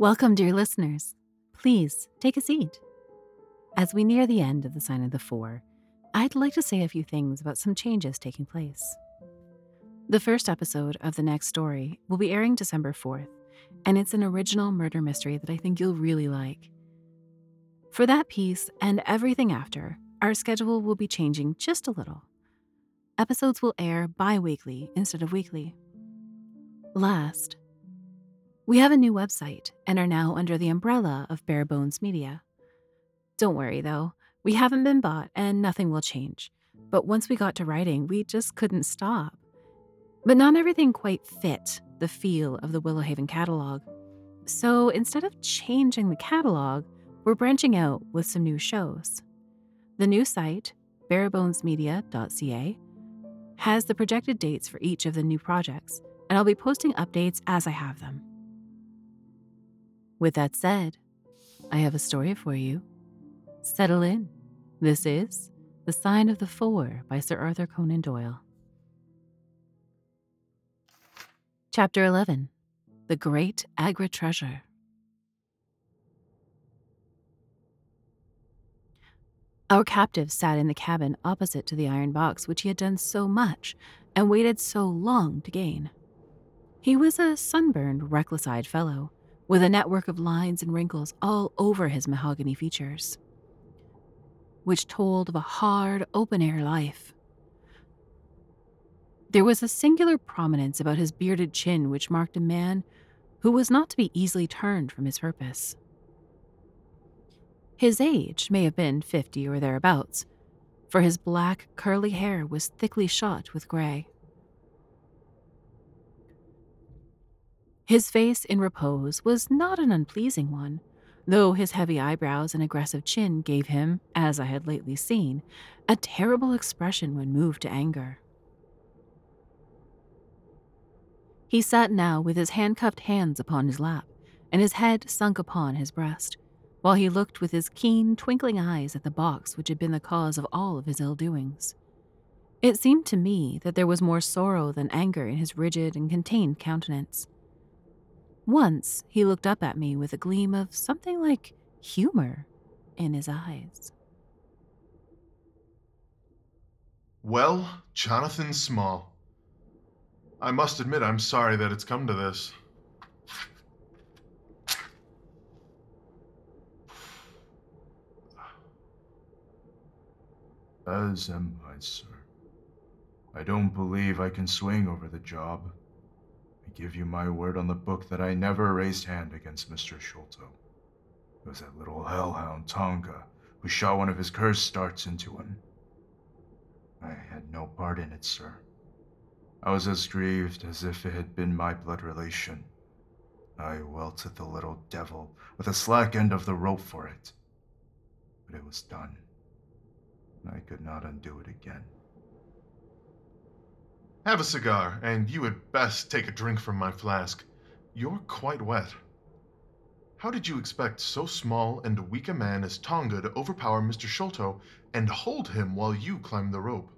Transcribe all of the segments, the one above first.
Welcome, dear listeners. Please take a seat. As we near the end of the Sign of the Four, I'd like to say a few things about some changes taking place. The first episode of the next story will be airing December 4th, and it's an original murder mystery that I think you'll really like. For that piece and everything after, our schedule will be changing just a little. Episodes will air bi weekly instead of weekly. Last, we have a new website and are now under the umbrella of Bare Bones Media. Don't worry though, we haven't been bought and nothing will change. But once we got to writing, we just couldn't stop. But not everything quite fit the feel of the Willowhaven catalog. So instead of changing the catalog, we're branching out with some new shows. The new site, barebonesmedia.ca, has the projected dates for each of the new projects, and I'll be posting updates as I have them. With that said, I have a story for you. Settle in. This is The Sign of the Four by Sir Arthur Conan Doyle. Chapter 11 The Great Agra Treasure. Our captive sat in the cabin opposite to the iron box which he had done so much and waited so long to gain. He was a sunburned, reckless eyed fellow, with a network of lines and wrinkles all over his mahogany features, which told of a hard, open air life there was a singular prominence about his bearded chin which marked a man who was not to be easily turned from his purpose. His age may have been fifty or thereabouts, for his black, curly hair was thickly shot with gray. His face in repose was not an unpleasing one, though his heavy eyebrows and aggressive chin gave him, as I had lately seen, a terrible expression when moved to anger. He sat now with his handcuffed hands upon his lap and his head sunk upon his breast, while he looked with his keen, twinkling eyes at the box which had been the cause of all of his ill doings. It seemed to me that there was more sorrow than anger in his rigid and contained countenance. Once he looked up at me with a gleam of something like humor in his eyes. Well, Jonathan Small, I must admit, I'm sorry that it's come to this. As am I, sir. I don't believe I can swing over the job. Give you my word on the book that I never raised hand against Mr. Sholto. It was that little hellhound Tonga who shot one of his cursed darts into him. I had no part in it, sir. I was as grieved as if it had been my blood relation. I welted the little devil with a slack end of the rope for it. But it was done. I could not undo it again. Have a cigar, and you had best take a drink from my flask. You're quite wet. How did you expect so small and weak a man as Tonga to overpower Mr. Sholto and hold him while you climbed the rope?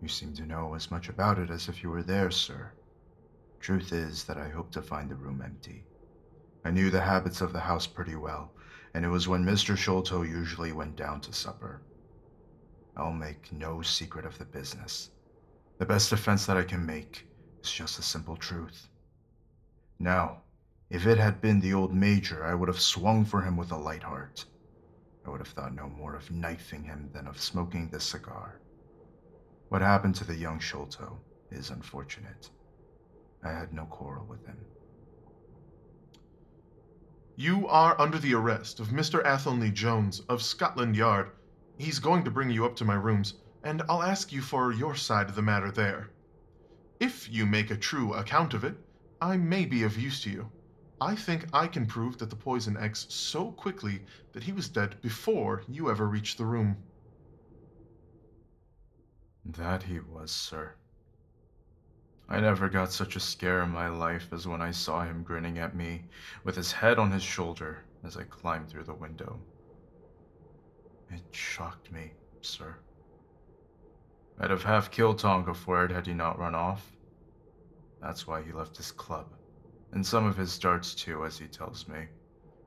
You seem to know as much about it as if you were there, sir. Truth is that I hoped to find the room empty. I knew the habits of the house pretty well, and it was when Mr. Sholto usually went down to supper. I'll make no secret of the business. The best defense that I can make is just the simple truth. Now, if it had been the old Major, I would have swung for him with a light heart. I would have thought no more of knifing him than of smoking this cigar. What happened to the young Sholto is unfortunate. I had no quarrel with him. You are under the arrest of Mr. Athelney Jones of Scotland Yard. He's going to bring you up to my rooms, and I'll ask you for your side of the matter there. If you make a true account of it, I may be of use to you. I think I can prove that the poison acts so quickly that he was dead before you ever reached the room. That he was, sir. I never got such a scare in my life as when I saw him grinning at me with his head on his shoulder as I climbed through the window. It shocked me, sir. I'd have half killed Tonga for it had he not run off. That's why he left his club And some of his darts too, as he tells me,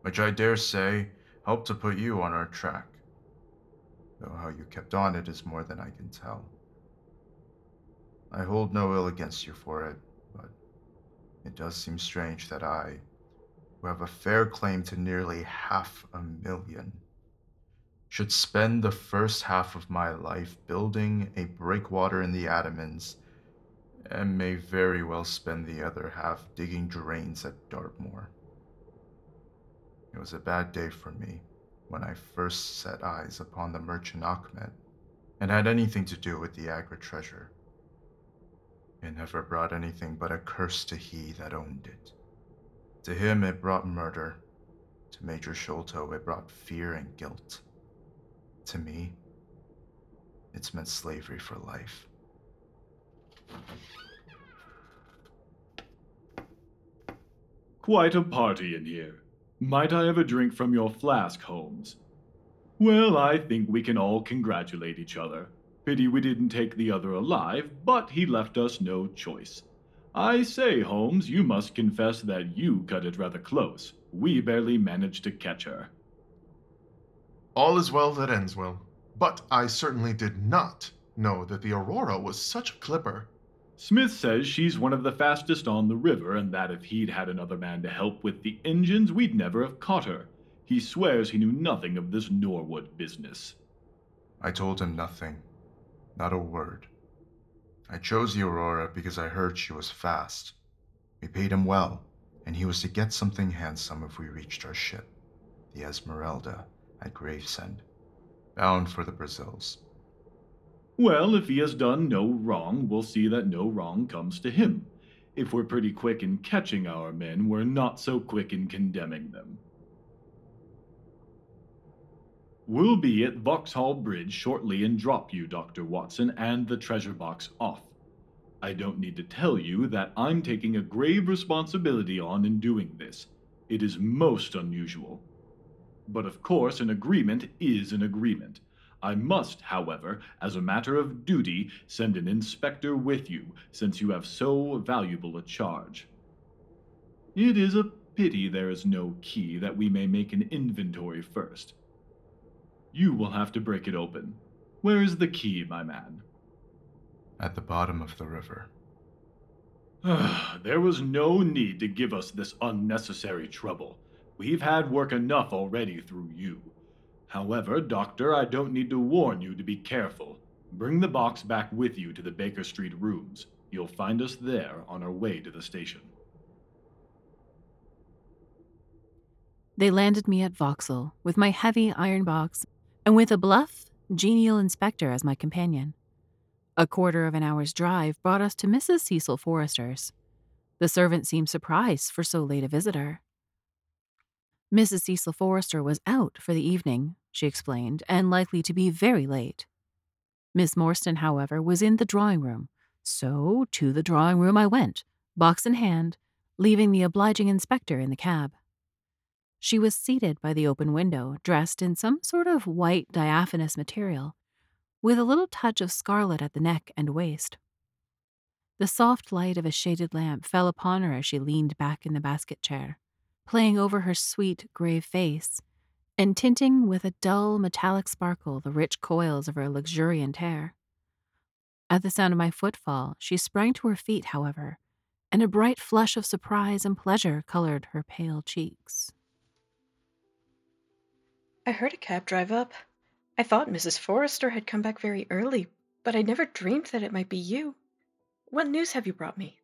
which I dare say helped to put you on our track. Though how you kept on it is more than I can tell. I hold no ill against you for it, but it does seem strange that I, who have a fair claim to nearly half a million, should spend the first half of my life building a breakwater in the Andamans, and may very well spend the other half digging drains at Dartmoor. It was a bad day for me when I first set eyes upon the merchant Achmet and had anything to do with the Agra treasure. It never brought anything but a curse to he that owned it. To him it brought murder. To Major Sholto it brought fear and guilt. To me, it's meant slavery for life. Quite a party in here. Might I have a drink from your flask, Holmes? Well, I think we can all congratulate each other. Pity we didn't take the other alive, but he left us no choice. I say, Holmes, you must confess that you cut it rather close. We barely managed to catch her. All is well that ends well. But I certainly did not know that the Aurora was such a clipper. Smith says she's one of the fastest on the river, and that if he'd had another man to help with the engines, we'd never have caught her. He swears he knew nothing of this Norwood business. I told him nothing. Not a word. I chose the Aurora because I heard she was fast. We paid him well, and he was to get something handsome if we reached our ship, the Esmeralda, at Gravesend, bound for the Brazils. Well, if he has done no wrong, we'll see that no wrong comes to him. If we're pretty quick in catching our men, we're not so quick in condemning them. We'll be at Vauxhall Bridge shortly and drop you, Dr. Watson, and the treasure box off. I don't need to tell you that I'm taking a grave responsibility on in doing this. It is most unusual. But of course, an agreement is an agreement. I must, however, as a matter of duty, send an inspector with you, since you have so valuable a charge. It is a pity there is no key that we may make an inventory first. You will have to break it open. Where is the key, my man? At the bottom of the river. there was no need to give us this unnecessary trouble. We've had work enough already through you. However, Doctor, I don't need to warn you to be careful. Bring the box back with you to the Baker Street rooms. You'll find us there on our way to the station. They landed me at Vauxhall with my heavy iron box and with a bluff, genial inspector as my companion. A quarter of an hour's drive brought us to Mrs. Cecil Forrester's. The servant seemed surprised for so late a visitor. Mrs. Cecil Forrester was out for the evening, she explained, and likely to be very late. Miss Morstan, however, was in the drawing room, so to the drawing room I went, box in hand, leaving the obliging inspector in the cab. She was seated by the open window, dressed in some sort of white diaphanous material, with a little touch of scarlet at the neck and waist. The soft light of a shaded lamp fell upon her as she leaned back in the basket chair, playing over her sweet, grave face and tinting with a dull metallic sparkle the rich coils of her luxuriant hair. At the sound of my footfall, she sprang to her feet, however, and a bright flush of surprise and pleasure colored her pale cheeks. I heard a cab drive up. I thought Mrs. Forrester had come back very early, but I never dreamed that it might be you. What news have you brought me?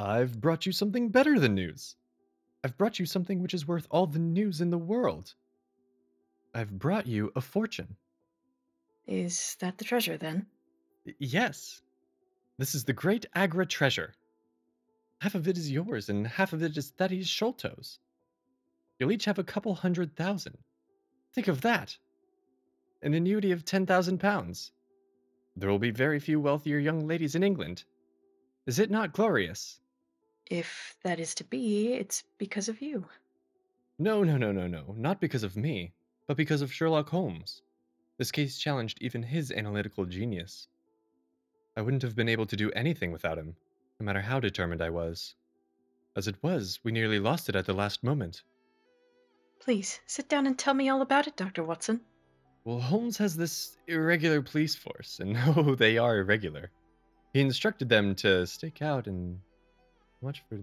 I've brought you something better than news. I've brought you something which is worth all the news in the world. I've brought you a fortune. Is that the treasure then? Yes. This is the great Agra treasure. Half of it is yours, and half of it is Thaddeus Sholto's. You'll each have a couple hundred thousand. Think of that! An annuity of ten thousand pounds. There will be very few wealthier young ladies in England. Is it not glorious? If that is to be, it's because of you. No, no, no, no, no. Not because of me, but because of Sherlock Holmes. This case challenged even his analytical genius. I wouldn't have been able to do anything without him, no matter how determined I was. As it was, we nearly lost it at the last moment. Please, sit down and tell me all about it, Dr. Watson. Well, Holmes has this irregular police force, and oh, they are irregular. He instructed them to stake out and watch for.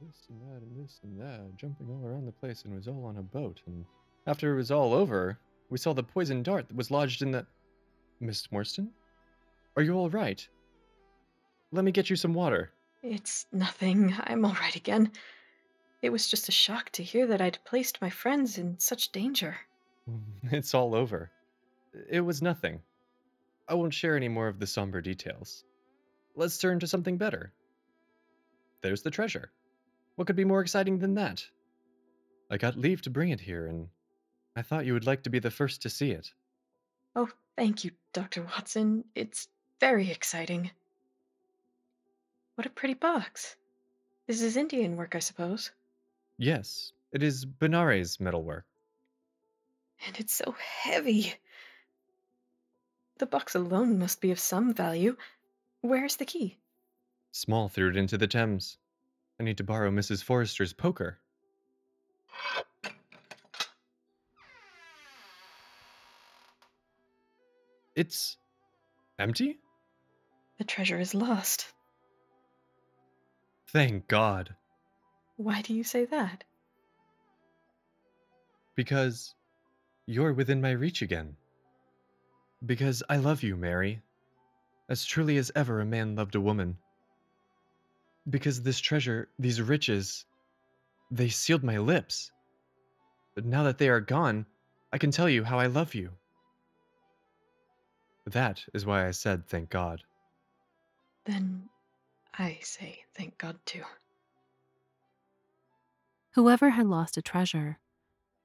this and that and this and that, jumping all around the place, and was all on a boat. And after it was all over, we saw the poisoned dart that was lodged in the. Miss Morstan? Are you all right? Let me get you some water. It's nothing. I'm all right again. It was just a shock to hear that I'd placed my friends in such danger. It's all over. It was nothing. I won't share any more of the somber details. Let's turn to something better. There's the treasure. What could be more exciting than that? I got leave to bring it here, and I thought you would like to be the first to see it. Oh, thank you, Dr. Watson. It's very exciting. What a pretty box. This is Indian work, I suppose. Yes, it is Benares metalwork. And it's so heavy. The box alone must be of some value. Where's the key? Small threw it into the Thames. I need to borrow Mrs. Forrester's poker. It's empty? The treasure is lost. Thank God. Why do you say that? Because you're within my reach again. Because I love you, Mary, as truly as ever a man loved a woman. Because this treasure, these riches, they sealed my lips. But now that they are gone, I can tell you how I love you. That is why I said thank God. Then I say thank God too. Whoever had lost a treasure,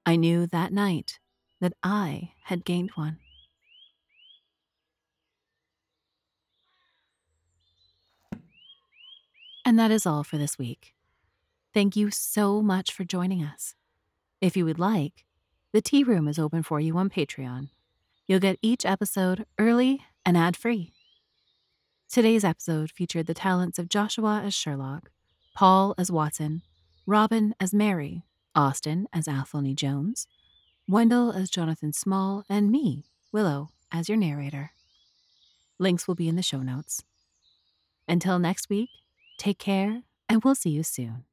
I knew that night that I had gained one. And that is all for this week. Thank you so much for joining us. If you would like, the tea room is open for you on Patreon. You'll get each episode early and ad free. Today's episode featured the talents of Joshua as Sherlock, Paul as Watson, Robin as Mary, Austin as Athelney Jones, Wendell as Jonathan Small, and me, Willow, as your narrator. Links will be in the show notes. Until next week, take care, and we'll see you soon.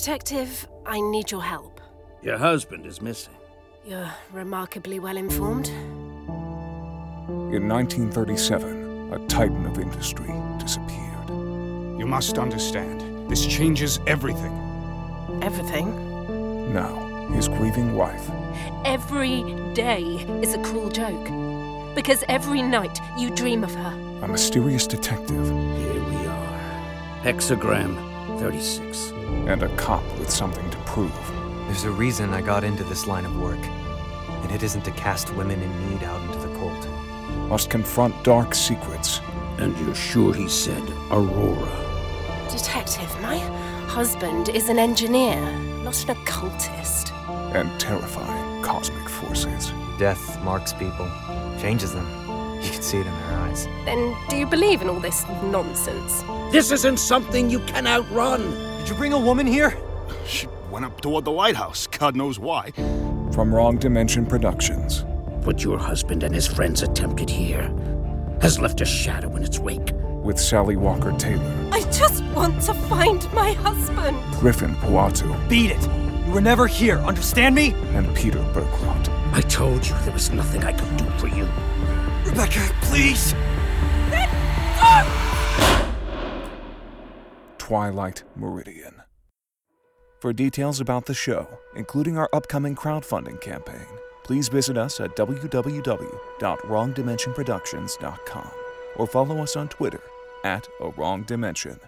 Detective, I need your help. Your husband is missing. You're remarkably well informed. In 1937, a titan of industry disappeared. You must understand, this changes everything. Everything. Now, his grieving wife, Every day is a cruel joke. Because every night you dream of her. a mysterious detective, Here we are. Hexagram 36. and a cop with something to prove. There's a reason I got into this line of work, and it isn't to cast women in need out into the cold. Must confront dark secrets And you're sure he said Aurora? Detective, my husband is an engineer, not an occultist. and terrifying cosmic forces. Death marks people, changes them. You can see it in their eyes. Then do you believe in all this nonsense? This isn't something you can outrun! Did you bring a woman here? She went up toward the lighthouse, God knows why. From Wrong Dimension Productions. What your husband and his friends attempted here has left a shadow in its wake. with Sally Walker Taylor, I just want to find my husband. Griffin Puatu, Beat it! You were never here, understand me? and Peter Burkrot. I told you there was nothing I could do for you. Rebecca, please! Twilight Meridian. For details about the show, including our upcoming crowdfunding campaign, please visit us at www.wrongdimensionproductions.com or follow us on Twitter at A Wrong Dimension.